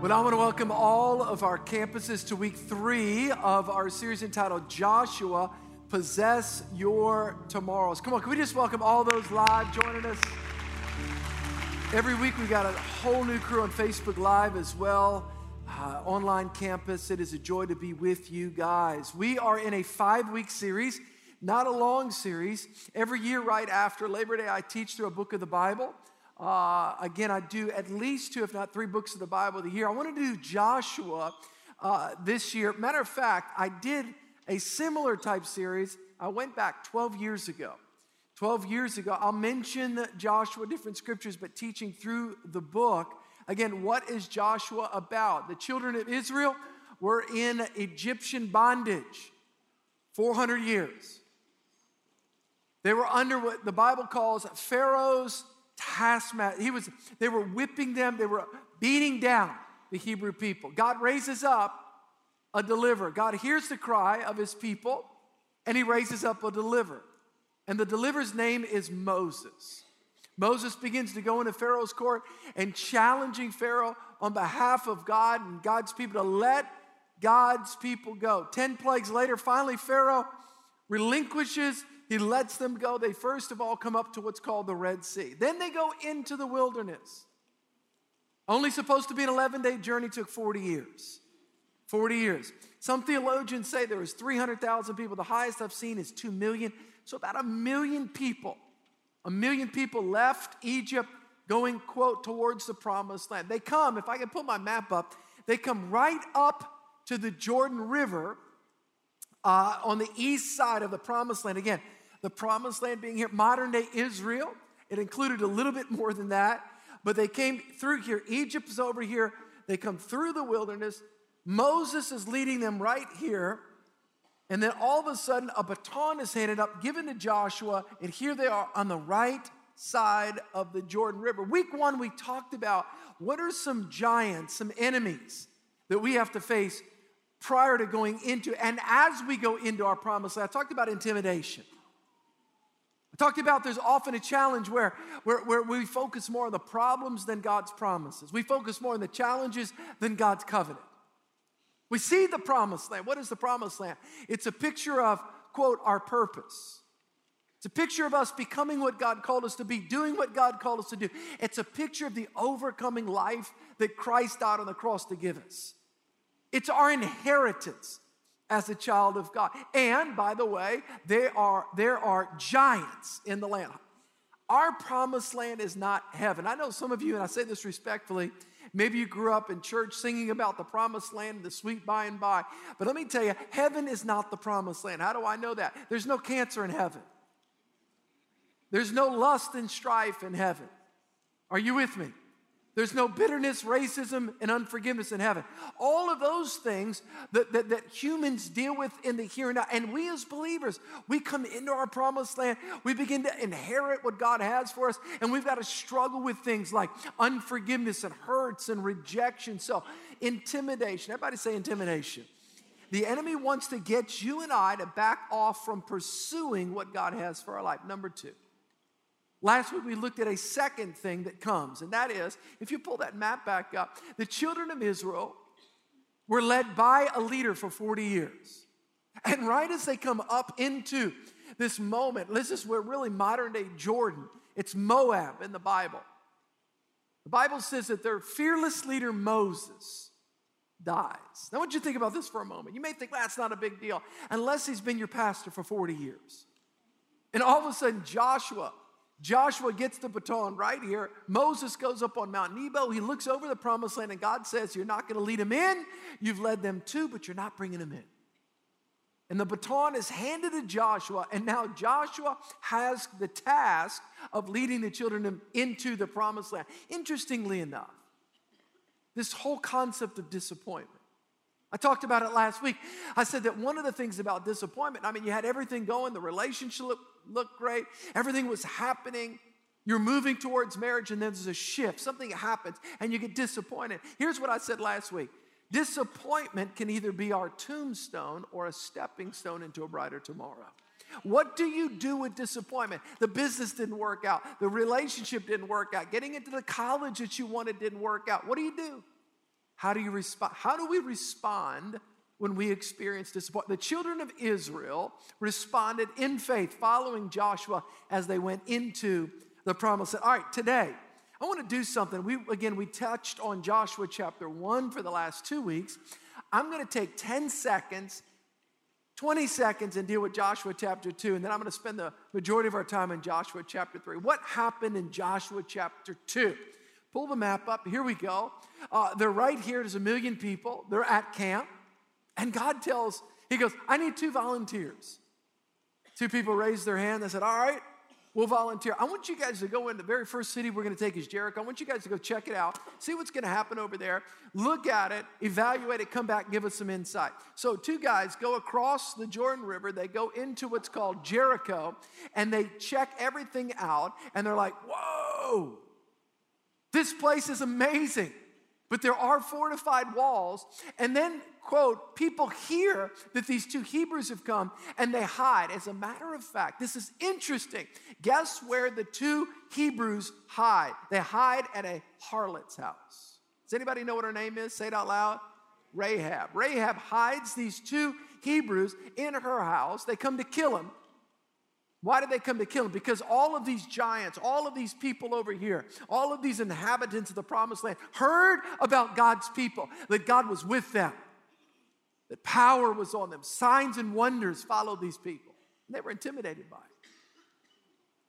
But I want to welcome all of our campuses to week three of our series entitled Joshua Possess Your Tomorrows. Come on, can we just welcome all those live joining us? Every week we got a whole new crew on Facebook Live as well. Uh, online campus. It is a joy to be with you guys. We are in a five week series, not a long series. Every year, right after Labor Day, I teach through a book of the Bible. Uh, again, I do at least two, if not three books of the Bible a year. I want to do Joshua uh, this year. Matter of fact, I did a similar type series. I went back 12 years ago. 12 years ago, I'll mention Joshua, different scriptures, but teaching through the book. Again, what is Joshua about? The children of Israel were in Egyptian bondage 400 years. They were under what the Bible calls Pharaoh's taskmaster. He was, they were whipping them, they were beating down the Hebrew people. God raises up a deliverer. God hears the cry of his people and he raises up a deliverer. And the deliverer's name is Moses. Moses begins to go into Pharaoh's court and challenging Pharaoh on behalf of God and God's people to let God's people go. Ten plagues later, finally, Pharaoh relinquishes he lets them go. They first of all come up to what's called the Red Sea. Then they go into the wilderness. Only supposed to be an 11 day journey, took 40 years. 40 years. Some theologians say there was 300,000 people. The highest I've seen is 2 million. So about a million people, a million people left Egypt going, quote, towards the promised land. They come, if I can put my map up, they come right up to the Jordan River uh, on the east side of the promised land. Again, the promised land being here, modern day Israel. It included a little bit more than that, but they came through here. Egypt is over here. They come through the wilderness. Moses is leading them right here. And then all of a sudden, a baton is handed up, given to Joshua, and here they are on the right side of the Jordan River. Week one, we talked about what are some giants, some enemies that we have to face prior to going into, and as we go into our promised land. I talked about intimidation. I talked about there's often a challenge where, where, where we focus more on the problems than God's promises. We focus more on the challenges than God's covenant. We see the promised land. What is the promised land? It's a picture of, quote, our purpose. It's a picture of us becoming what God called us to be, doing what God called us to do. It's a picture of the overcoming life that Christ died on the cross to give us. It's our inheritance as a child of God. And by the way, there are, there are giants in the land. Our promised land is not heaven. I know some of you, and I say this respectfully, maybe you grew up in church singing about the promised land, the sweet by and by. But let me tell you, heaven is not the promised land. How do I know that? There's no cancer in heaven, there's no lust and strife in heaven. Are you with me? There's no bitterness, racism, and unforgiveness in heaven. All of those things that, that, that, humans deal with in the here and now. And we as believers, we come into our promised land, we begin to inherit what God has for us, and we've got to struggle with things like unforgiveness and hurts and rejection. So, intimidation. Everybody say intimidation. The enemy wants to get you and I to back off from pursuing what God has for our life. Number two. Last week we looked at a second thing that comes, and that is if you pull that map back up, the children of Israel were led by a leader for 40 years. And right as they come up into this moment, this is where really modern day Jordan, it's Moab in the Bible. The Bible says that their fearless leader Moses dies. Now, I want you to think about this for a moment. You may think well, that's not a big deal, unless he's been your pastor for 40 years. And all of a sudden, Joshua, Joshua gets the baton right here. Moses goes up on Mount Nebo. He looks over the promised land, and God says, You're not going to lead them in. You've led them to, but you're not bringing them in. And the baton is handed to Joshua, and now Joshua has the task of leading the children into the promised land. Interestingly enough, this whole concept of disappointment. I talked about it last week. I said that one of the things about disappointment, I mean, you had everything going, the relationship looked great, everything was happening. You're moving towards marriage, and then there's a shift. Something happens, and you get disappointed. Here's what I said last week disappointment can either be our tombstone or a stepping stone into a brighter tomorrow. What do you do with disappointment? The business didn't work out, the relationship didn't work out, getting into the college that you wanted didn't work out. What do you do? How do you respond? How do we respond when we experience disappointment? The children of Israel responded in faith, following Joshua as they went into the promise. All right, today, I want to do something. We again we touched on Joshua chapter 1 for the last 2 weeks. I'm going to take 10 seconds 20 seconds and deal with Joshua chapter 2, and then I'm going to spend the majority of our time in Joshua chapter 3. What happened in Joshua chapter 2? Pull the map up. Here we go. Uh, they're right here. There's a million people. They're at camp. And God tells, He goes, I need two volunteers. Two people raised their hand. They said, All right, we'll volunteer. I want you guys to go in the very first city we're going to take is Jericho. I want you guys to go check it out, see what's going to happen over there, look at it, evaluate it, come back, give us some insight. So, two guys go across the Jordan River, they go into what's called Jericho, and they check everything out, and they're like, whoa, this place is amazing. But there are fortified walls. And then, quote, people hear that these two Hebrews have come and they hide. As a matter of fact, this is interesting. Guess where the two Hebrews hide? They hide at a harlot's house. Does anybody know what her name is? Say it out loud. Rahab. Rahab hides these two Hebrews in her house. They come to kill him. Why did they come to kill him? Because all of these giants, all of these people over here, all of these inhabitants of the promised land heard about God's people, that God was with them, that power was on them, signs and wonders followed these people. And they were intimidated by it.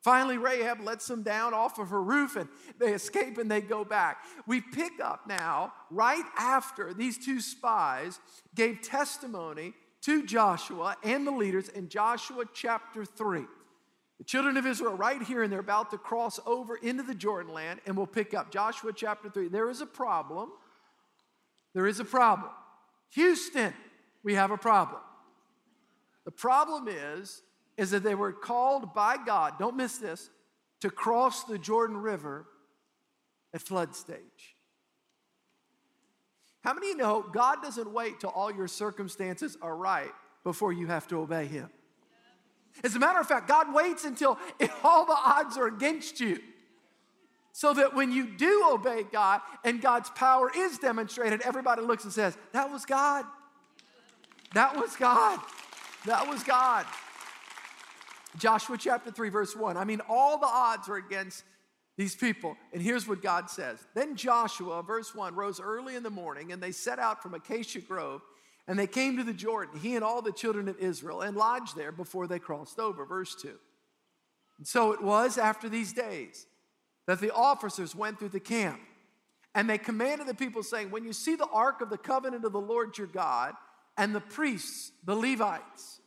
Finally, Rahab lets them down off of her roof and they escape and they go back. We pick up now, right after these two spies gave testimony to Joshua and the leaders in Joshua chapter 3. The children of Israel are right here and they're about to cross over into the Jordan land, and we'll pick up Joshua chapter 3. There is a problem. There is a problem. Houston, we have a problem. The problem is, is that they were called by God, don't miss this, to cross the Jordan River at flood stage. How many of you know God doesn't wait till all your circumstances are right before you have to obey Him? As a matter of fact, God waits until all the odds are against you. So that when you do obey God and God's power is demonstrated, everybody looks and says, That was God. That was God. That was God. Joshua chapter 3, verse 1. I mean, all the odds are against these people. And here's what God says Then Joshua, verse 1, rose early in the morning, and they set out from Acacia Grove and they came to the Jordan, he and all the children of Israel, and lodged there before they crossed over. Verse 2. And so it was after these days that the officers went through the camp, and they commanded the people, saying, When you see the ark of the covenant of the Lord your God, and the priests, the Levites,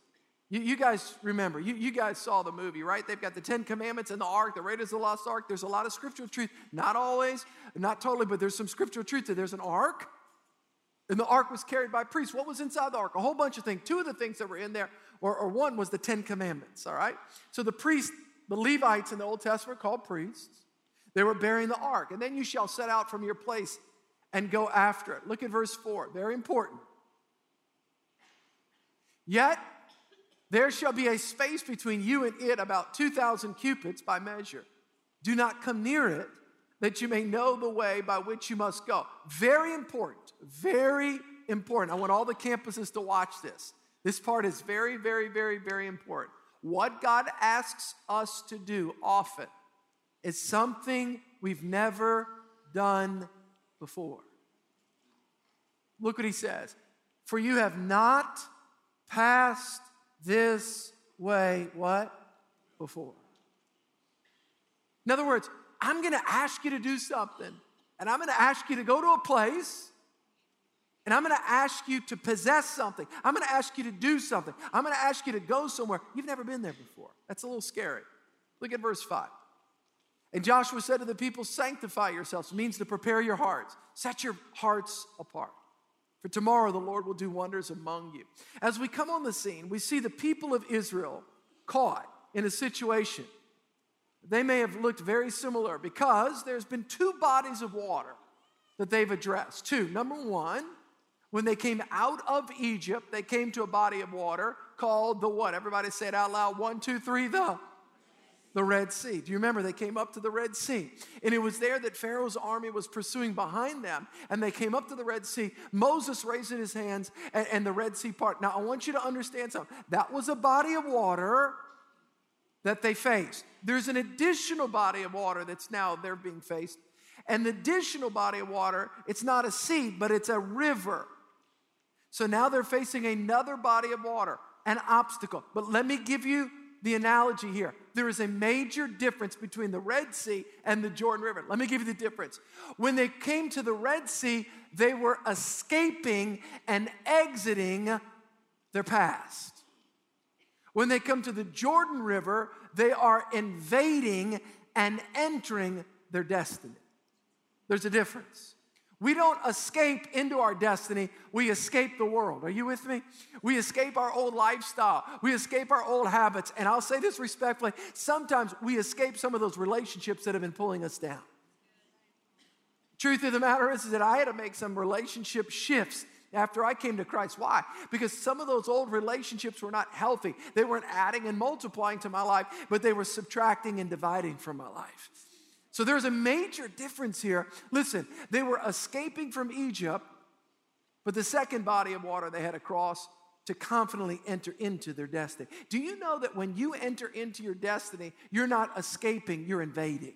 you, you guys remember, you, you guys saw the movie, right? They've got the Ten Commandments and the ark, the Raiders of the Lost Ark. There's a lot of scriptural truth. Not always, not totally, but there's some scriptural truth that there's an ark and the ark was carried by priests. What was inside the ark? A whole bunch of things. Two of the things that were in there, or, or one was the Ten Commandments, all right? So the priests, the Levites in the Old Testament called priests, they were bearing the ark. And then you shall set out from your place and go after it. Look at verse 4, very important. Yet there shall be a space between you and it about 2,000 cubits by measure. Do not come near it that you may know the way by which you must go. Very important, very important. I want all the campuses to watch this. This part is very, very, very, very important. What God asks us to do often is something we've never done before. Look what he says For you have not passed this way, what? Before. In other words, I'm going to ask you to do something. And I'm going to ask you to go to a place and I'm going to ask you to possess something. I'm going to ask you to do something. I'm going to ask you to go somewhere. You've never been there before. That's a little scary. Look at verse 5. And Joshua said to the people, Sanctify yourselves, it means to prepare your hearts. Set your hearts apart. For tomorrow the Lord will do wonders among you. As we come on the scene, we see the people of Israel caught in a situation they may have looked very similar because there's been two bodies of water that they've addressed. Two. Number one, when they came out of Egypt, they came to a body of water called the what? Everybody say it out loud. One, two, three, the. the Red Sea. Do you remember they came up to the Red Sea? And it was there that Pharaoh's army was pursuing behind them. And they came up to the Red Sea. Moses raising his hands and, and the Red Sea part. Now, I want you to understand something. That was a body of water that they faced. There's an additional body of water that's now they're being faced. The additional body of water, it's not a sea, but it's a river. So now they're facing another body of water, an obstacle. But let me give you the analogy here. There is a major difference between the Red Sea and the Jordan River. Let me give you the difference. When they came to the Red Sea, they were escaping and exiting their past. When they come to the Jordan River, they are invading and entering their destiny. There's a difference. We don't escape into our destiny, we escape the world. Are you with me? We escape our old lifestyle, we escape our old habits. And I'll say this respectfully sometimes we escape some of those relationships that have been pulling us down. Truth of the matter is, is that I had to make some relationship shifts after I came to Christ. Why? Because some of those old relationships were not healthy. They weren't adding and multiplying to my life, but they were subtracting and dividing from my life. So there's a major difference here. Listen, they were escaping from Egypt, but the second body of water they had to cross to confidently enter into their destiny. Do you know that when you enter into your destiny, you're not escaping, you're invading?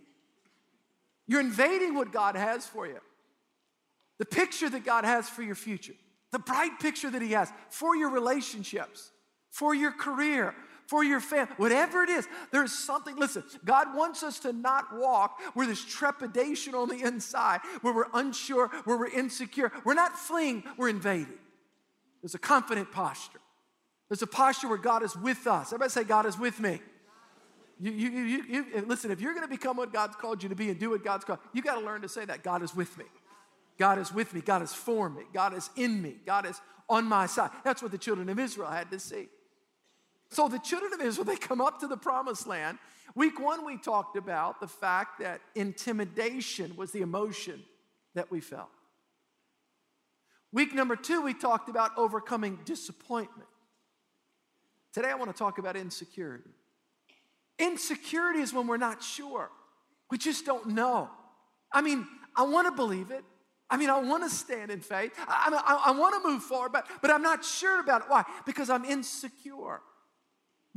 You're invading what God has for you. The picture that God has for your future, the bright picture that He has for your relationships, for your career, for your family, whatever it is, there's something. Listen, God wants us to not walk where there's trepidation on the inside, where we're unsure, where we're insecure. We're not fleeing, we're invading. There's a confident posture. There's a posture where God is with us. Everybody say, God is with me. You, you, you, you listen, if you're going to become what God's called you to be and do what God's called, you got to learn to say that God is with me. God is with me. God is for me. God is in me. God is on my side. That's what the children of Israel had to see. So the children of Israel, they come up to the promised land. Week one, we talked about the fact that intimidation was the emotion that we felt. Week number two, we talked about overcoming disappointment. Today, I want to talk about insecurity. Insecurity is when we're not sure, we just don't know. I mean, I want to believe it. I mean, I want to stand in faith. I, I, I want to move forward, but, but I'm not sure about it. Why? Because I'm insecure.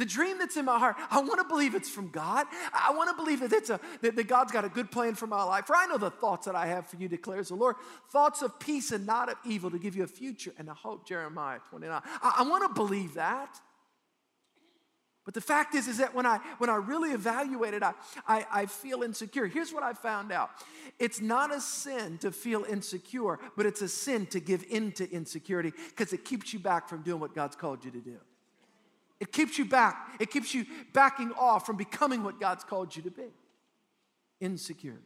The dream that's in my heart, I want to believe it's from God. I want to believe that, it's a, that, that God's got a good plan for my life. For I know the thoughts that I have for you, declares the Lord thoughts of peace and not of evil to give you a future and a hope, Jeremiah 29. I, I want to believe that. But the fact is, is that when I when I really evaluate it, I, I, I feel insecure. Here's what I found out. It's not a sin to feel insecure, but it's a sin to give in to insecurity because it keeps you back from doing what God's called you to do. It keeps you back. It keeps you backing off from becoming what God's called you to be. Insecurity.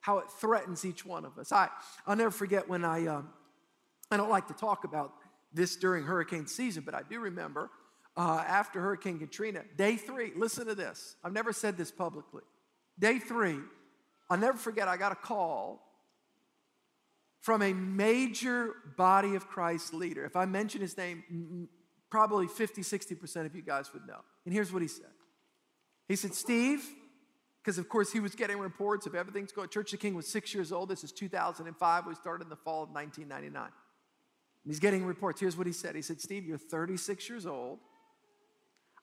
How it threatens each one of us. I, I'll never forget when I, um, I don't like to talk about this during hurricane season, but I do remember uh, after Hurricane Katrina, day three, listen to this. I've never said this publicly. Day three, I'll never forget, I got a call from a major body of Christ leader. If I mention his name, probably 50, 60% of you guys would know. And here's what he said He said, Steve, because of course he was getting reports of everything's going. Church of the King was six years old. This is 2005. We started in the fall of 1999. And he's getting reports. Here's what he said He said, Steve, you're 36 years old.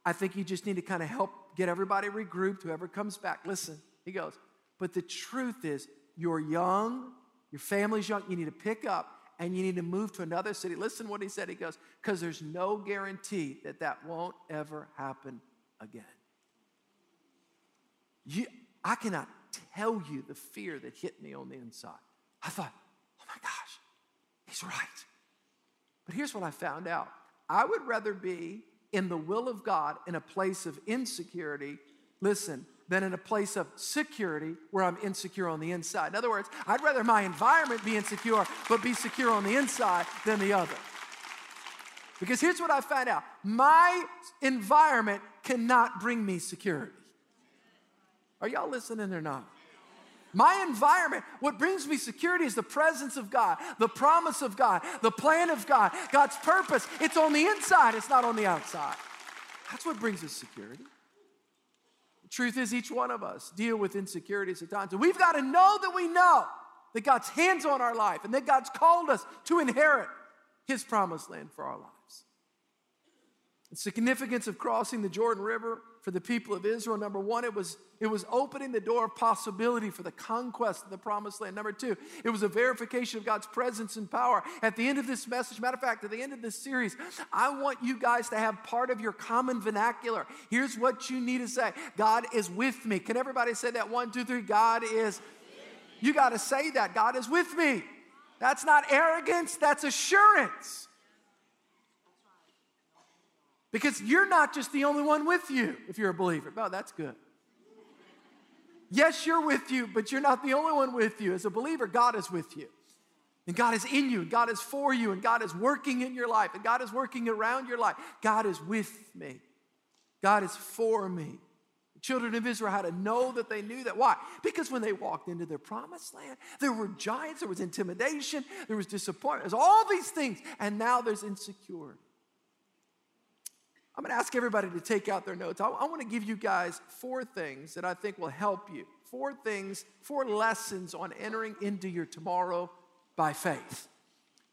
I think you just need to kind of help get everybody regrouped, whoever comes back. Listen, he goes, but the truth is, you're young, your family's young, you need to pick up and you need to move to another city. Listen what he said. He goes, because there's no guarantee that that won't ever happen again. You, I cannot tell you the fear that hit me on the inside. I thought, oh my gosh, he's right. But here's what I found out I would rather be in the will of God in a place of insecurity, listen, than in a place of security where I'm insecure on the inside. In other words, I'd rather my environment be insecure, but be secure on the inside than the other. Because here's what I found out my environment cannot bring me security. Are y'all listening or not? My environment, what brings me security is the presence of God, the promise of God, the plan of God, God's purpose. It's on the inside, it's not on the outside. That's what brings us security. The truth is, each one of us deal with insecurities at times. And we've got to know that we know that God's hands on our life and that God's called us to inherit His promised land for our lives. The significance of crossing the Jordan River for the people of Israel, number one, it was, it was opening the door of possibility for the conquest of the promised land. Number two, it was a verification of God's presence and power. At the end of this message, matter of fact, at the end of this series, I want you guys to have part of your common vernacular. Here's what you need to say God is with me. Can everybody say that? One, two, three. God is. You got to say that. God is with me. That's not arrogance, that's assurance. Because you're not just the only one with you if you're a believer. Oh, that's good. Yes, you're with you, but you're not the only one with you. As a believer, God is with you. And God is in you, and God is for you, and God is working in your life, and God is working around your life. God is with me. God is for me. The children of Israel had to know that they knew that. Why? Because when they walked into their promised land, there were giants, there was intimidation, there was disappointment, there's all these things, and now there's insecurity. I'm going to ask everybody to take out their notes. I, I want to give you guys four things that I think will help you. Four things, four lessons on entering into your tomorrow by faith.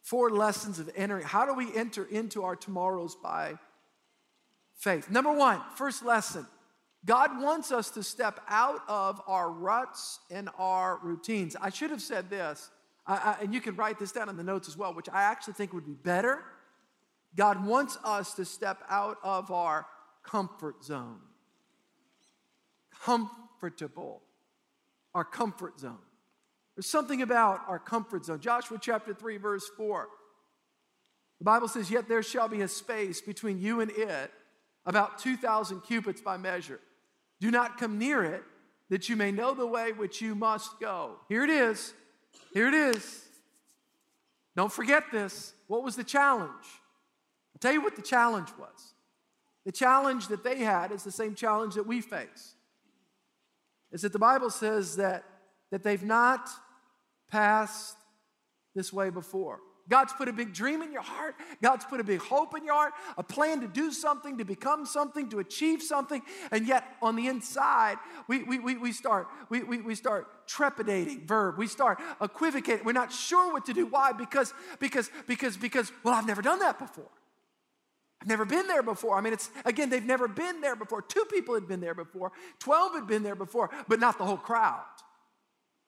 Four lessons of entering. How do we enter into our tomorrows by faith? Number one, first lesson God wants us to step out of our ruts and our routines. I should have said this, I, I, and you can write this down in the notes as well, which I actually think would be better God wants us to step out of our comfort zone. Comfortable, our comfort zone. There's something about our comfort zone. Joshua chapter 3, verse 4. The Bible says, Yet there shall be a space between you and it, about 2,000 cubits by measure. Do not come near it, that you may know the way which you must go. Here it is. Here it is. Don't forget this. What was the challenge? Tell you what the challenge was. The challenge that they had is the same challenge that we face. Is that the Bible says that, that they've not passed this way before. God's put a big dream in your heart. God's put a big hope in your heart, a plan to do something, to become something, to achieve something. And yet on the inside, we, we, we, we start, we, we, we start trepidating, verb. We start equivocating. We're not sure what to do. Why? Because, because, because, because, well, I've never done that before. Never been there before. I mean, it's again, they've never been there before. Two people had been there before, 12 had been there before, but not the whole crowd.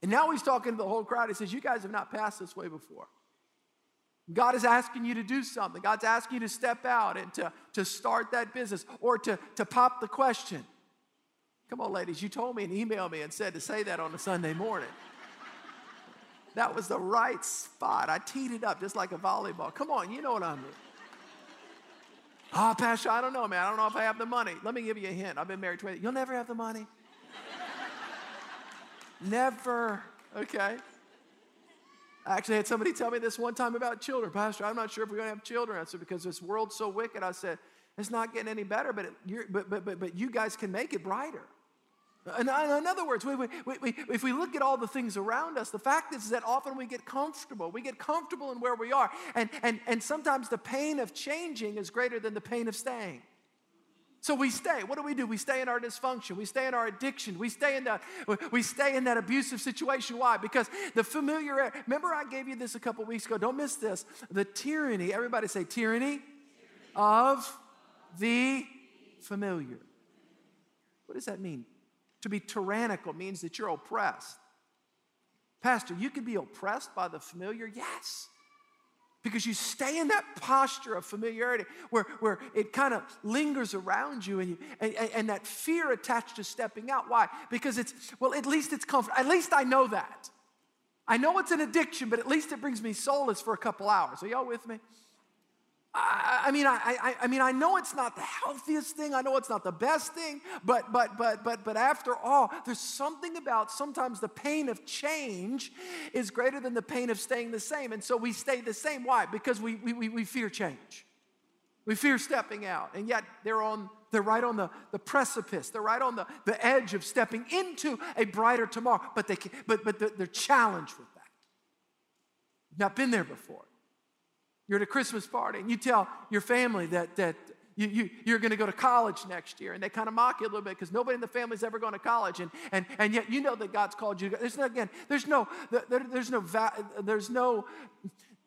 And now he's talking to the whole crowd. He says, You guys have not passed this way before. God is asking you to do something. God's asking you to step out and to, to start that business or to, to pop the question. Come on, ladies, you told me and emailed me and said to say that on a Sunday morning. that was the right spot. I teed it up just like a volleyball. Come on, you know what I mean. Oh, Pastor, I don't know, man. I don't know if I have the money. Let me give you a hint. I've been married 20. You'll never have the money. never. Okay. I actually had somebody tell me this one time about children. Pastor, I'm not sure if we're going to have children. I said, because this world's so wicked. I said, it's not getting any better, but, it, but, but, but, but you guys can make it brighter. In, other words, we, we, we, if we look at all the things around us, the fact is that often we get comfortable. We get comfortable in where we are. And, and, and sometimes the pain of changing is greater than the pain of staying. So we stay. What do we do? We stay in our dysfunction. We stay in our addiction. We stay in that, we stay in that abusive situation. Why? Because the familiar, remember I gave you this a couple weeks ago. Don't miss this. The tyranny, everybody say tyranny, tyranny. of the familiar. What does that mean? To be tyrannical means that you're oppressed. Pastor, you can be oppressed by the familiar? Yes. Because you stay in that posture of familiarity where, where it kind of lingers around you and, you and, and that fear attached to stepping out. Why? Because it's, well, at least it's comfort. At least I know that. I know it's an addiction, but at least it brings me solace for a couple hours. Are y'all with me? I, I mean, I, I, I mean, I know it's not the healthiest thing. I know it's not the best thing, but, but, but, but, but after all, there's something about sometimes the pain of change is greater than the pain of staying the same. And so we stay the same. Why? Because we, we, we fear change. We fear stepping out. And yet they're on, they're right on the, the precipice. They're right on the, the edge of stepping into a brighter tomorrow. But they can, but, but they're challenged with that. Not been there before. You're at a Christmas party and you tell your family that, that, you, you, you're going to go to college next year. And they kind of mock you a little bit because nobody in the family's ever gone to college. And, and, and yet you know that God's called you. There's no, again, there's no, there, there's no, there's no,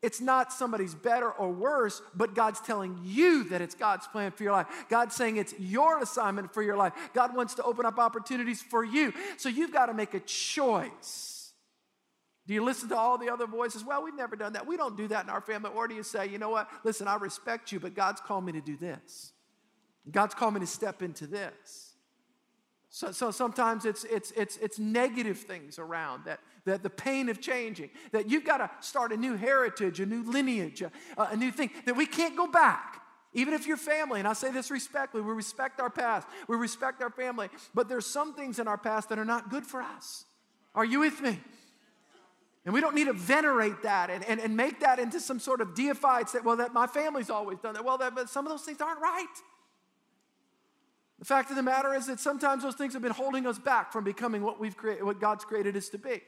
it's not somebody's better or worse, but God's telling you that it's God's plan for your life. God's saying it's your assignment for your life. God wants to open up opportunities for you. So you've got to make a choice. Do you listen to all the other voices? Well, we've never done that. We don't do that in our family. Or do you say, you know what? Listen, I respect you, but God's called me to do this. God's called me to step into this. So, so sometimes it's, it's, it's, it's negative things around that, that the pain of changing, that you've got to start a new heritage, a new lineage, a, a new thing, that we can't go back. Even if you're family, and I say this respectfully, we respect our past, we respect our family, but there's some things in our past that are not good for us. Are you with me? And we don't need to venerate that and, and, and make that into some sort of deified state. Well, that my family's always done that. Well, that, but some of those things aren't right. The fact of the matter is that sometimes those things have been holding us back from becoming what we've created, what God's created us to be.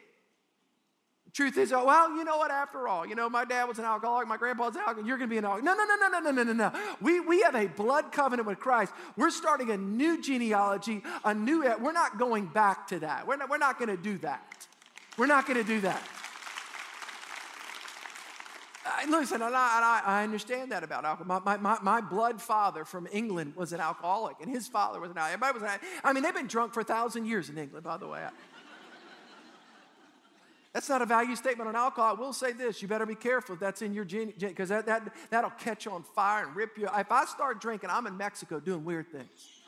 The truth is, oh, well, you know what, after all, you know, my dad was an alcoholic, my grandpa's an alcoholic, you're gonna be an alcoholic. No, no, no, no, no, no, no, no. We we have a blood covenant with Christ. We're starting a new genealogy, a new we're not going back to that. We're not, we're not gonna do that. We're not gonna do that listen, I, and I, I, understand that about alcohol. My, my, my, blood father from England was an alcoholic, and his father was an alcoholic. Was an, I mean, they've been drunk for a thousand years in England, by the way. That's not a value statement on alcohol. I will say this you better be careful if that's in your gene, because that, that, that'll catch on fire and rip you. If I start drinking, I'm in Mexico doing weird things.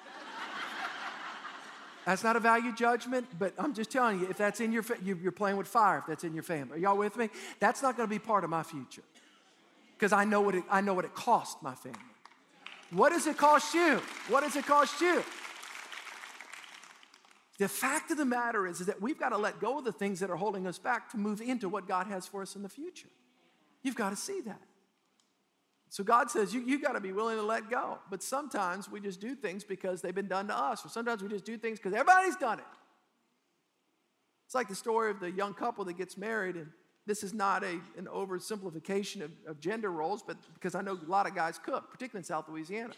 That's not a value judgment, but I'm just telling you, if that's in your, you're playing with fire, if that's in your family. Are y'all with me? That's not going to be part of my future because I know what it, I know what it cost my family. What does it cost you? What does it cost you? The fact of the matter is, is that we've got to let go of the things that are holding us back to move into what God has for us in the future. You've got to see that. So God says, you, you got to be willing to let go. But sometimes we just do things because they've been done to us, or sometimes we just do things because everybody's done it. It's like the story of the young couple that gets married and this is not a, an oversimplification of, of gender roles, but because I know a lot of guys cook, particularly in South Louisiana.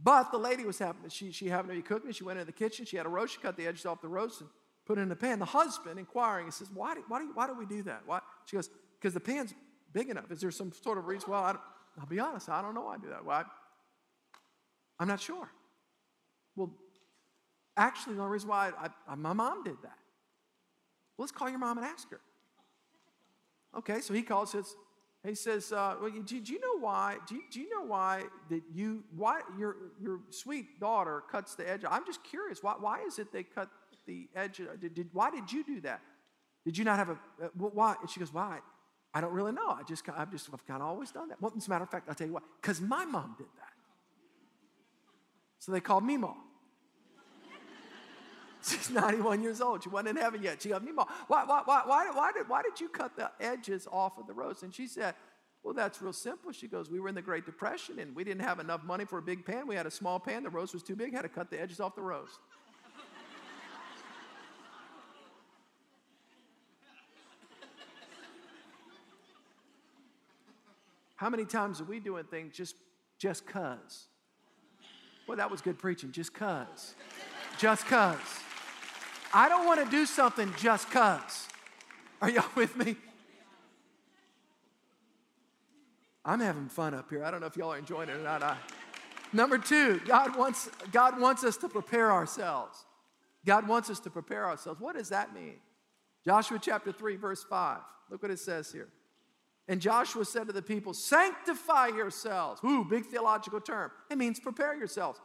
But the lady was having, she, she happened to be cooking. She went into the kitchen. She had a roast. She cut the edges off the roast and put it in the pan. The husband inquiring, he says, why do, why do, why do we do that? Why? She goes, because the pan's big enough. Is there some sort of reason? Well, I will be honest, I don't know why I do that. Why? I'm not sure. Well, actually, the only reason why I, I, my mom did that. Well, let's call your mom and ask her. Okay, so he calls says, he says, uh, well, do, do, you know why? Do you, do you know why that you why your your sweet daughter cuts the edge? I'm just curious. Why why is it they cut the edge? Did, did why did you do that? Did you not have a uh, why? And she goes, why? I don't really know. I just I've just I've kind of always done that. Well, as a matter of fact, I'll tell you why. Because my mom did that. So they called me mom. She's 91 years old. She wasn't in heaven yet. She got me, mom. why, why, why, why, why, did, why did you cut the edges off of the roast? And she said, well, that's real simple. She goes, we were in the Great Depression and we didn't have enough money for a big pan. We had a small pan. The roast was too big. Had to cut the edges off the roast. How many times are we doing things just just cuz? Well, that was good preaching. Just cuz. Just cuz. I don't want to do something just because. Are y'all with me? I'm having fun up here. I don't know if y'all are enjoying it or not. I, number two, God wants, God wants us to prepare ourselves. God wants us to prepare ourselves. What does that mean? Joshua chapter 3, verse 5. Look what it says here. And Joshua said to the people, Sanctify yourselves. Ooh, big theological term. It means prepare yourselves.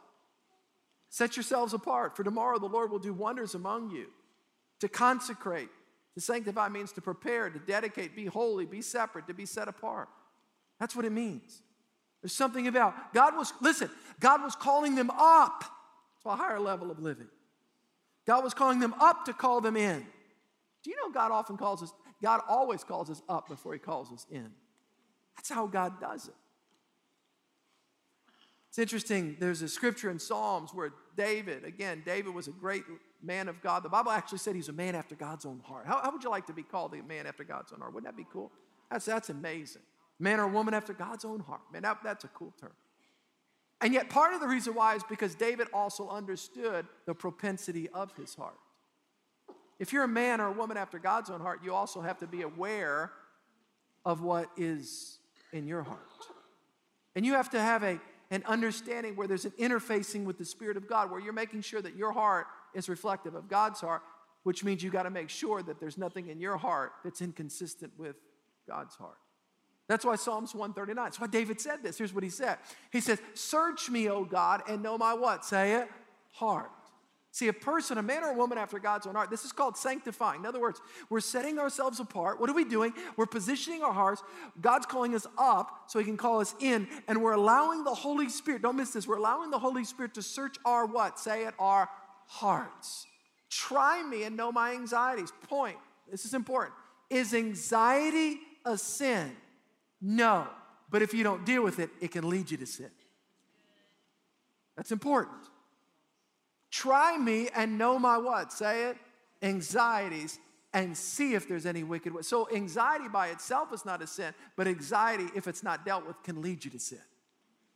Set yourselves apart, for tomorrow the Lord will do wonders among you. To consecrate, to sanctify means to prepare, to dedicate, be holy, be separate, to be set apart. That's what it means. There's something about God was, listen, God was calling them up to a higher level of living. God was calling them up to call them in. Do you know God often calls us, God always calls us up before he calls us in? That's how God does it. It's interesting, there's a scripture in Psalms where David, again, David was a great man of God. The Bible actually said he's a man after God's own heart. How, how would you like to be called a man after God's own heart? Wouldn't that be cool? That's, that's amazing. Man or woman after God's own heart. Man, that, that's a cool term. And yet, part of the reason why is because David also understood the propensity of his heart. If you're a man or a woman after God's own heart, you also have to be aware of what is in your heart. And you have to have a, an understanding where there's an interfacing with the Spirit of God, where you're making sure that your heart is reflective of God's heart, which means you got to make sure that there's nothing in your heart that's inconsistent with God's heart. That's why Psalms 139. That's why David said this. Here's what he said. He says, Search me, O God, and know my what? Say it, heart. See, a person, a man or a woman after God's own heart, this is called sanctifying. In other words, we're setting ourselves apart. What are we doing? We're positioning our hearts. God's calling us up so he can call us in, and we're allowing the Holy Spirit, don't miss this, we're allowing the Holy Spirit to search our what? Say it, our hearts. Try me and know my anxieties. Point, this is important. Is anxiety a sin? No. But if you don't deal with it, it can lead you to sin. That's important. Try me and know my what? Say it. Anxieties and see if there's any wicked way. So anxiety by itself is not a sin, but anxiety, if it's not dealt with, can lead you to sin.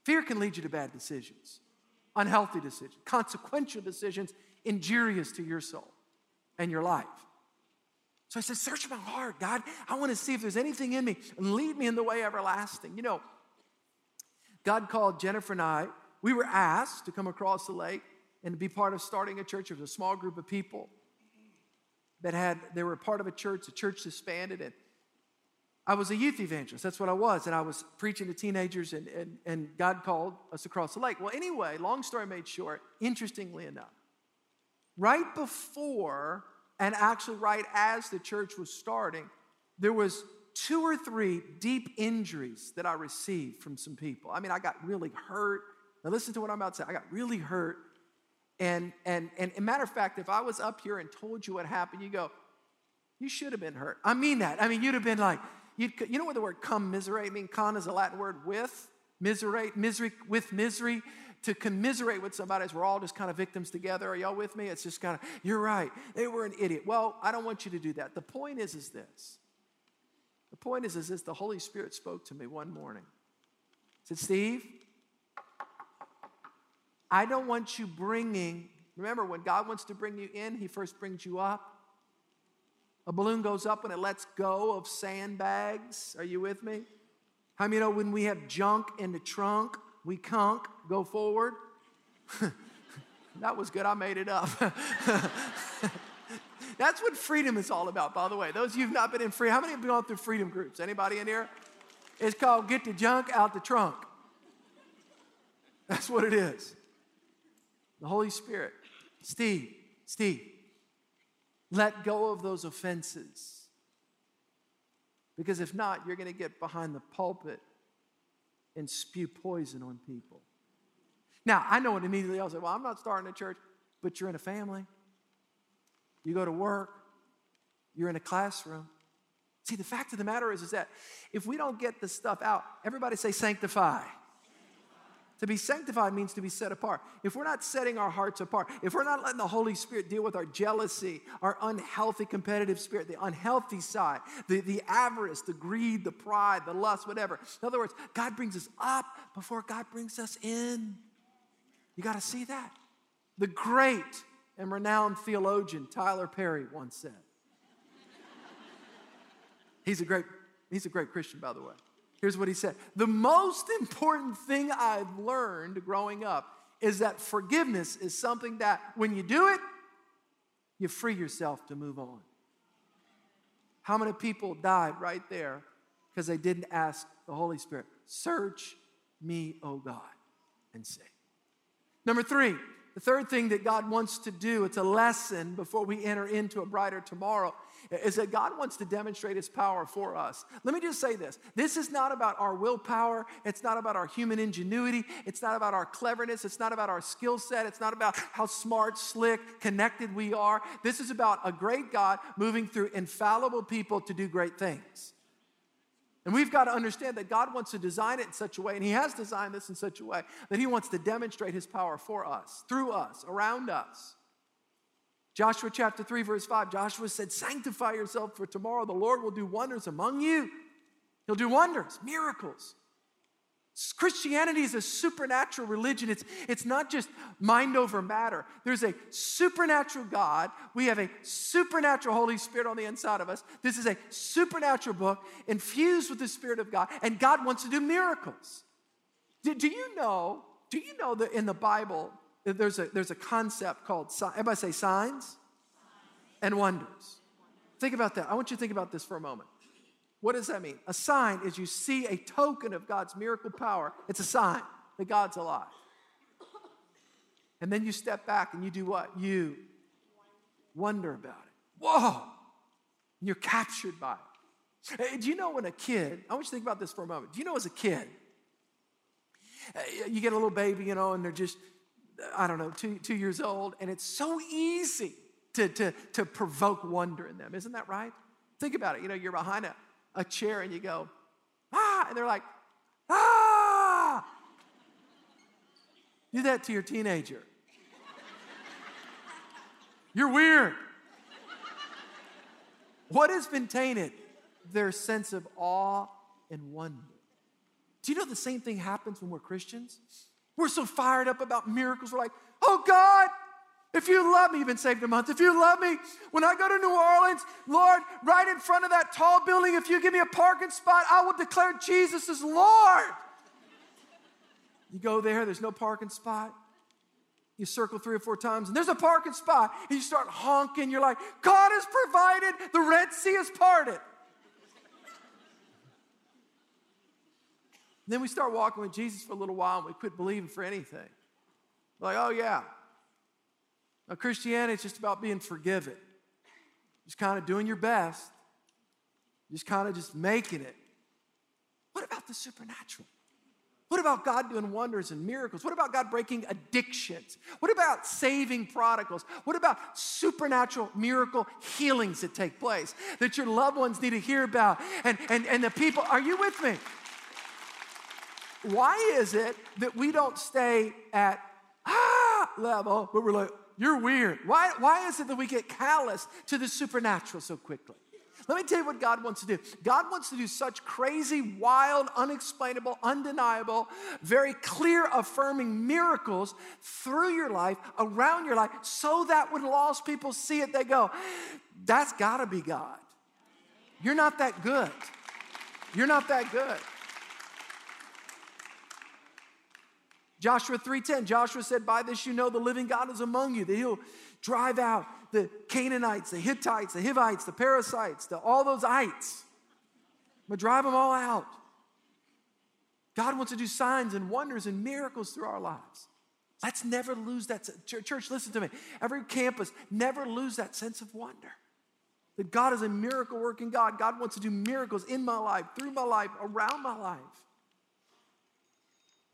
Fear can lead you to bad decisions, unhealthy decisions, consequential decisions, injurious to your soul and your life. So I said, Search my heart, God. I want to see if there's anything in me and lead me in the way everlasting. You know, God called Jennifer and I, we were asked to come across the lake and to be part of starting a church. There was a small group of people that had, they were part of a church, the church disbanded, and I was a youth evangelist. That's what I was. And I was preaching to teenagers, and, and, and God called us across the lake. Well, anyway, long story made short, interestingly enough, right before and actually, right as the church was starting, there was two or three deep injuries that I received from some people. I mean, I got really hurt. Now, listen to what I'm about to say. I got really hurt. And, and, and, matter of fact, if I was up here and told you what happened, you go, you should have been hurt. I mean that. I mean, you'd have been like, you you know what the word commiserate mean? Con is a Latin word with, miserate, misery, with misery to commiserate with somebody as we're all just kind of victims together. Are y'all with me? It's just kind of, you're right. They were an idiot. Well, I don't want you to do that. The point is, is this. The point is, is this. The Holy Spirit spoke to me one morning. He said, Steve, I don't want you bringing, remember, when God wants to bring you in, He first brings you up. A balloon goes up and it lets go of sandbags. Are you with me? How many know when we have junk in the trunk, we conk, go forward. that was good, I made it up. That's what freedom is all about, by the way. Those of you who've not been in free, how many have gone through freedom groups? Anybody in here? It's called Get the Junk Out the Trunk. That's what it is. The Holy Spirit. Steve, Steve, let go of those offenses. Because if not, you're going to get behind the pulpit and spew poison on people. Now, I know it immediately. I'll say, well, I'm not starting a church, but you're in a family. You go to work. You're in a classroom. See, the fact of the matter is, is that if we don't get this stuff out, everybody say sanctify. To be sanctified means to be set apart. If we're not setting our hearts apart, if we're not letting the Holy Spirit deal with our jealousy, our unhealthy competitive spirit, the unhealthy side, the, the avarice, the greed, the pride, the lust, whatever. In other words, God brings us up before God brings us in. You got to see that. The great and renowned theologian Tyler Perry once said. He's a great, he's a great Christian, by the way. Here's what he said The most important thing I've learned growing up is that forgiveness is something that when you do it, you free yourself to move on. How many people died right there because they didn't ask the Holy Spirit, Search me, O God, and see. Number three, the third thing that God wants to do, it's a lesson before we enter into a brighter tomorrow, is that God wants to demonstrate his power for us. Let me just say this this is not about our willpower, it's not about our human ingenuity, it's not about our cleverness, it's not about our skill set, it's not about how smart, slick, connected we are. This is about a great God moving through infallible people to do great things. And we've got to understand that God wants to design it in such a way, and He has designed this in such a way that He wants to demonstrate His power for us, through us, around us. Joshua chapter 3, verse 5, Joshua said, Sanctify yourself, for tomorrow the Lord will do wonders among you. He'll do wonders, miracles. Christianity is a supernatural religion. It's, it's not just mind over matter. There's a supernatural God. We have a supernatural Holy Spirit on the inside of us. This is a supernatural book infused with the Spirit of God, and God wants to do miracles. Do, do you know? Do you know that in the Bible there's a, there's a concept called, everybody say signs and wonders. Think about that. I want you to think about this for a moment. What does that mean? A sign is you see a token of God's miracle power. It's a sign that God's alive. And then you step back and you do what? You wonder about it. Whoa! You're captured by it. Hey, do you know when a kid, I want you to think about this for a moment. Do you know as a kid, eh, you get a little baby, you know, and they're just, I don't know, two, two years old, and it's so easy to, to, to provoke wonder in them. Isn't that right? Think about it. You know, you're behind a, a chair and you go, ah, and they're like, ah. Do that to your teenager. You're weird. What has been tainted? Their sense of awe and wonder. Do you know the same thing happens when we're Christians? We're so fired up about miracles. We're like, oh God, if you love me, you've been saved a month. If you love me, when I go to New Orleans, Lord, right in front of that tall building, if you give me a parking spot, I will declare Jesus is Lord. You go there, there's no parking spot. You circle three or four times, and there's a parking spot, and you start honking. You're like, God has provided, the Red Sea is parted. Then we start walking with Jesus for a little while, and we quit believing for anything. We're like, oh, yeah, now, Christianity is just about being forgiven, just kind of doing your best, just kind of just making it. What about the supernatural? What about God doing wonders and miracles? What about God breaking addictions? What about saving prodigals? What about supernatural miracle healings that take place that your loved ones need to hear about? And, and, and the people, are you with me? Why is it that we don't stay at ah level, but we're like, you're weird. Why, why is it that we get callous to the supernatural so quickly? Let me tell you what God wants to do. God wants to do such crazy, wild, unexplainable, undeniable, very clear, affirming miracles through your life, around your life, so that when lost people see it, they go, That's gotta be God. You're not that good. You're not that good. Joshua 3:10, Joshua said, By this you know the living God is among you, that he'll drive out the Canaanites, the Hittites, the Hivites, the Perizzites, the, all those ites. But drive them all out. God wants to do signs and wonders and miracles through our lives. Let's never lose that. Church, listen to me. Every campus, never lose that sense of wonder. That God is a miracle working God. God wants to do miracles in my life, through my life, around my life.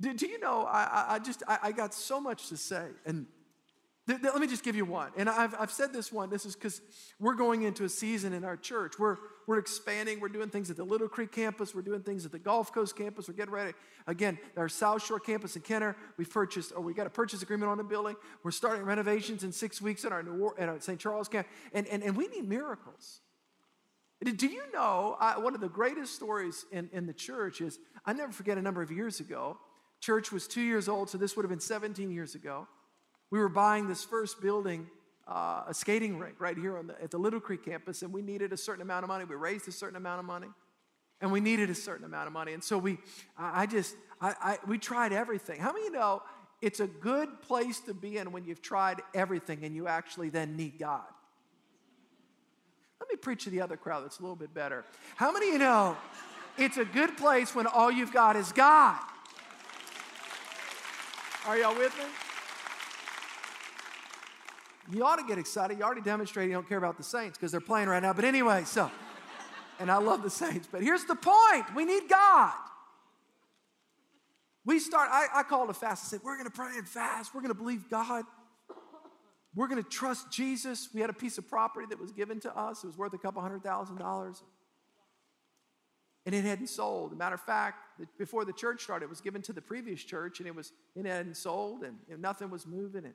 Do, do you know, I, I just, I, I, got so much to say. And th- th- let me just give you one. And I've, I've said this one. This is because we're going into a season in our church. We're, we're expanding. We're doing things at the Little Creek campus. We're doing things at the Gulf Coast campus. We're getting ready. Again, our South Shore campus in Kenner, we've purchased, or we got a purchase agreement on the building. We're starting renovations in six weeks in our, New at our St. Charles camp. And, and, and we need miracles. Do you know, I, one of the greatest stories in, in the church is, I never forget a number of years ago, Church was two years old, so this would have been 17 years ago. We were buying this first building, uh, a skating rink right here the, at the Little Creek campus, and we needed a certain amount of money. We raised a certain amount of money, and we needed a certain amount of money. And so we, I just, I, I, we tried everything. How many you know it's a good place to be in when you've tried everything and you actually then need God? Let me preach to the other crowd that's a little bit better. How many you know it's a good place when all you've got is God? Are y'all with me? You ought to get excited. You already demonstrated you don't care about the Saints because they're playing right now. But anyway, so, and I love the Saints. But here's the point we need God. We start, I, I called a fast and said, We're going to pray and fast. We're going to believe God. We're going to trust Jesus. We had a piece of property that was given to us, it was worth a couple hundred thousand dollars and it hadn't sold. Matter of fact, before the church started, it was given to the previous church, and it was it hadn't sold, and nothing was moving. And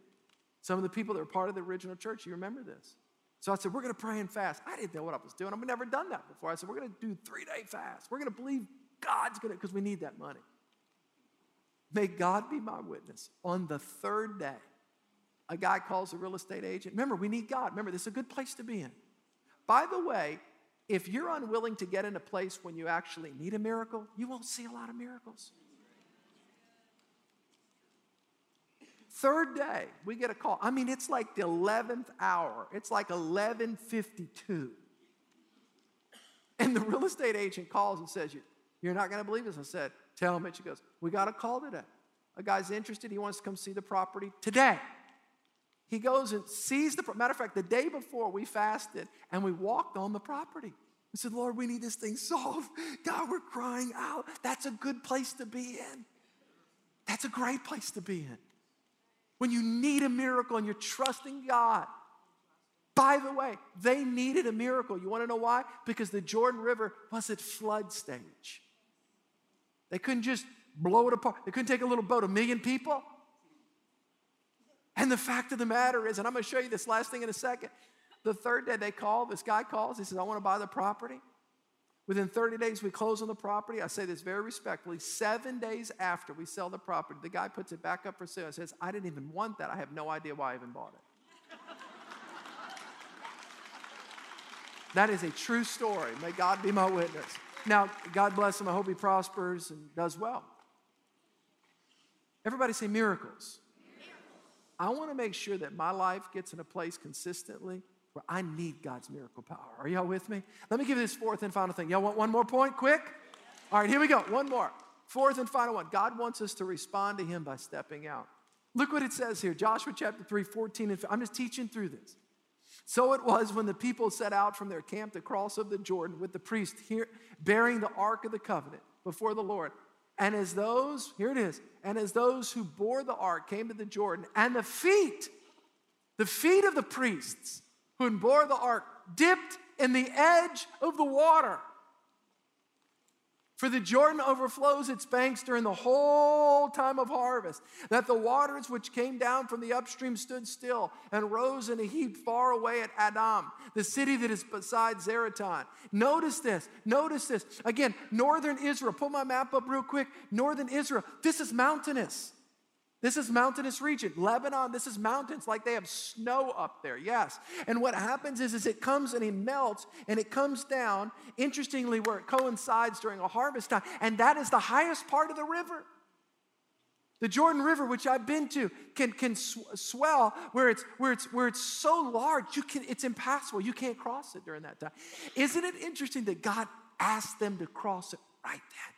some of the people that were part of the original church, you remember this. So I said, we're going to pray and fast. I didn't know what I was doing. I've never done that before. I said, we're going to do three day fast. We're going to believe God's going to, because we need that money. May God be my witness. On the third day, a guy calls a real estate agent. Remember, we need God. Remember, this is a good place to be in. By the way, if you're unwilling to get in a place when you actually need a miracle, you won't see a lot of miracles. Third day, we get a call. I mean, it's like the 11th hour. It's like 11:52. And the real estate agent calls and says, You're not going to believe this. I said, Tell him it. She goes, We got a call today. A guy's interested. He wants to come see the property today. He goes and sees the matter of fact, the day before we fasted and we walked on the property. We said, Lord, we need this thing solved. God, we're crying out. That's a good place to be in. That's a great place to be in. When you need a miracle and you're trusting God. By the way, they needed a miracle. You want to know why? Because the Jordan River was at flood stage. They couldn't just blow it apart. They couldn't take a little boat, a million people. And the fact of the matter is, and I'm going to show you this last thing in a second. The third day they call, this guy calls, he says, I want to buy the property. Within 30 days, we close on the property. I say this very respectfully. Seven days after we sell the property, the guy puts it back up for sale and says, I didn't even want that. I have no idea why I even bought it. that is a true story. May God be my witness. Now, God bless him. I hope he prospers and does well. Everybody say miracles. I want to make sure that my life gets in a place consistently where I need God's miracle power. Are y'all with me? Let me give you this fourth and final thing. Y'all want one more point? Quick? All right, here we go. One more. Fourth and final one. God wants us to respond to Him by stepping out. Look what it says here Joshua chapter 3, 14 and 15. I'm just teaching through this. So it was when the people set out from their camp to cross of the Jordan with the priest here bearing the ark of the covenant before the Lord. And as those, here it is, and as those who bore the ark came to the Jordan, and the feet, the feet of the priests who bore the ark dipped in the edge of the water. For the Jordan overflows its banks during the whole time of harvest, that the waters which came down from the upstream stood still and rose in a heap far away at Adam, the city that is beside Zaretan. Notice this, notice this. Again, northern Israel, pull my map up real quick. Northern Israel, this is mountainous. This is mountainous region. Lebanon, this is mountains like they have snow up there. Yes. And what happens is, is it comes and it melts and it comes down, interestingly, where it coincides during a harvest time. And that is the highest part of the river. The Jordan River, which I've been to, can, can swell where it's, where, it's, where it's so large, you can, it's impassable. You can't cross it during that time. Isn't it interesting that God asked them to cross it right then?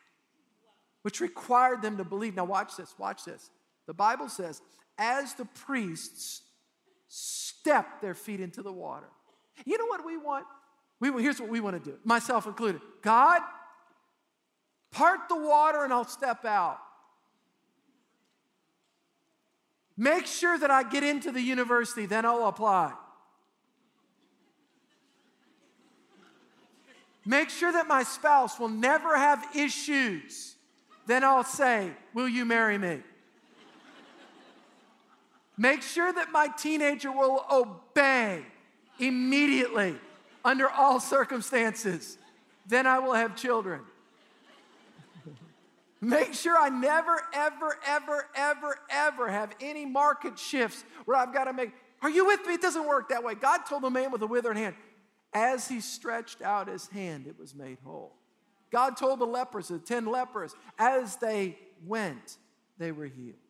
Which required them to believe. Now, watch this, watch this. The Bible says, as the priests step their feet into the water. You know what we want? We, here's what we want to do, myself included. God, part the water and I'll step out. Make sure that I get into the university, then I'll apply. Make sure that my spouse will never have issues, then I'll say, Will you marry me? Make sure that my teenager will obey immediately under all circumstances. Then I will have children. Make sure I never, ever, ever, ever, ever have any market shifts where I've got to make. Are you with me? It doesn't work that way. God told the man with a withered hand, as he stretched out his hand, it was made whole. God told the lepers, the 10 lepers, as they went, they were healed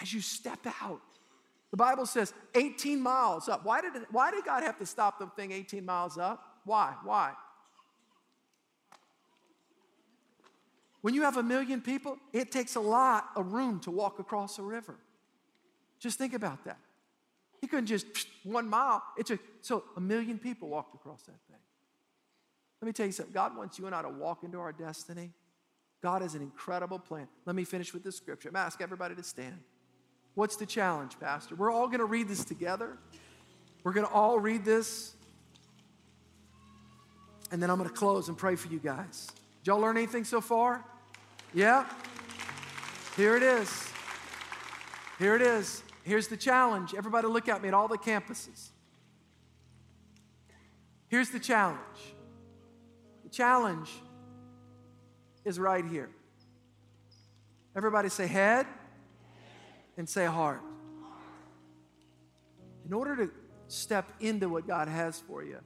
as you step out. The Bible says 18 miles up. Why did, why did God have to stop the thing 18 miles up? Why? Why? When you have a million people, it takes a lot of room to walk across a river. Just think about that. He couldn't just one mile. It took, so a million people walked across that thing. Let me tell you something. God wants you and I to walk into our destiny. God has an incredible plan. Let me finish with this scripture. I'm ask everybody to stand. What's the challenge, Pastor? We're all going to read this together. We're going to all read this. And then I'm going to close and pray for you guys. Did y'all learn anything so far? Yeah? Here it is. Here it is. Here's the challenge. Everybody look at me at all the campuses. Here's the challenge. The challenge is right here. Everybody say head and say heart. In order to step into what God has for you,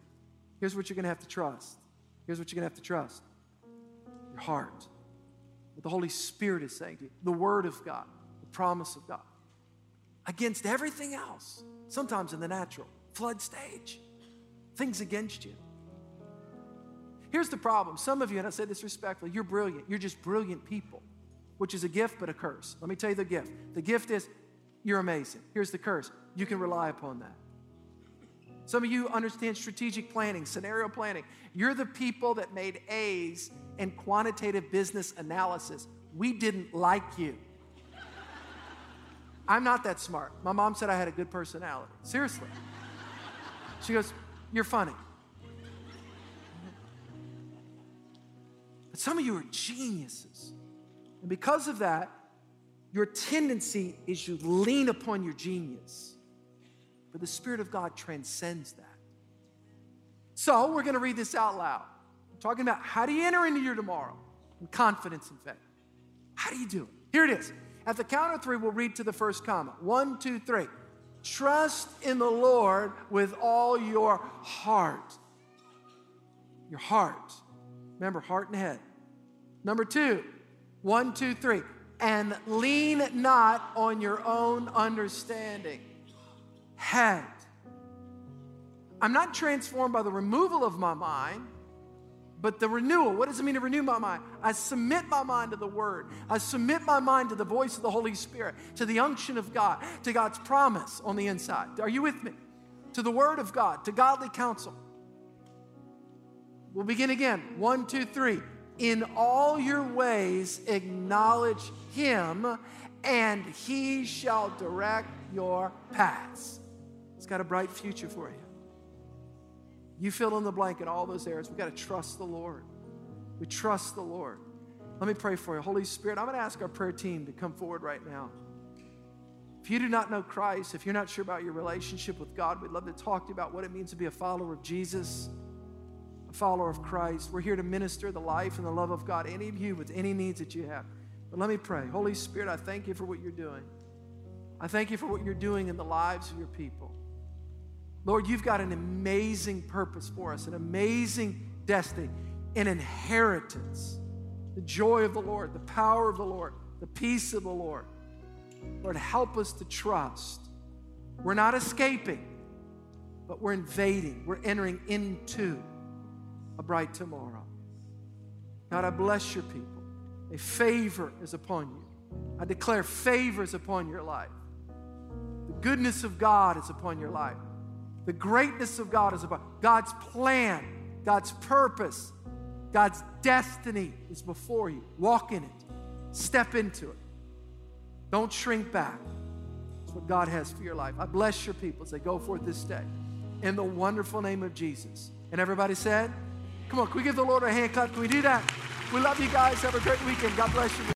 here's what you're going to have to trust. Here's what you're going to have to trust your heart. What the Holy Spirit is saying to you, the Word of God, the promise of God. Against everything else, sometimes in the natural, flood stage, things against you. Here's the problem. Some of you, and I say this respectfully, you're brilliant. You're just brilliant people, which is a gift but a curse. Let me tell you the gift. The gift is you're amazing. Here's the curse you can rely upon that. Some of you understand strategic planning, scenario planning. You're the people that made A's in quantitative business analysis. We didn't like you. I'm not that smart. My mom said I had a good personality. Seriously. She goes, You're funny. But some of you are geniuses. And because of that, your tendency is you lean upon your genius. But the Spirit of God transcends that. So we're going to read this out loud. I'm talking about how do you enter into your tomorrow with confidence and faith? How do you do it? Here it is. At the count of three, we'll read to the first comma. One, two, three. Trust in the Lord with all your heart. Your heart. Remember, heart and head. Number two, one, two, three. And lean not on your own understanding. Head. I'm not transformed by the removal of my mind, but the renewal. What does it mean to renew my mind? I submit my mind to the Word. I submit my mind to the voice of the Holy Spirit, to the unction of God, to God's promise on the inside. Are you with me? To the Word of God, to godly counsel. We'll begin again. One, two, three. In all your ways, acknowledge Him, and He shall direct your paths. It's got a bright future for you. You fill in the blank in all those areas. We've got to trust the Lord. We trust the Lord. Let me pray for you. Holy Spirit, I'm going to ask our prayer team to come forward right now. If you do not know Christ, if you're not sure about your relationship with God, we'd love to talk to you about what it means to be a follower of Jesus, a follower of Christ. We're here to minister the life and the love of God. Any of you with any needs that you have. But let me pray. Holy Spirit, I thank you for what you're doing. I thank you for what you're doing in the lives of your people. Lord, you've got an amazing purpose for us, an amazing destiny, an inheritance. The joy of the Lord, the power of the Lord, the peace of the Lord. Lord, help us to trust. We're not escaping, but we're invading, we're entering into a bright tomorrow. God, I bless your people. A favor is upon you. I declare favor is upon your life. The goodness of God is upon your life. The greatness of God is upon God's plan, God's purpose, God's destiny is before you. Walk in it, step into it. Don't shrink back. It's what God has for your life. I bless your people as they go forth this day in the wonderful name of Jesus. And everybody said, Come on, can we give the Lord a hand clap? Can we do that? We love you guys. Have a great weekend. God bless you.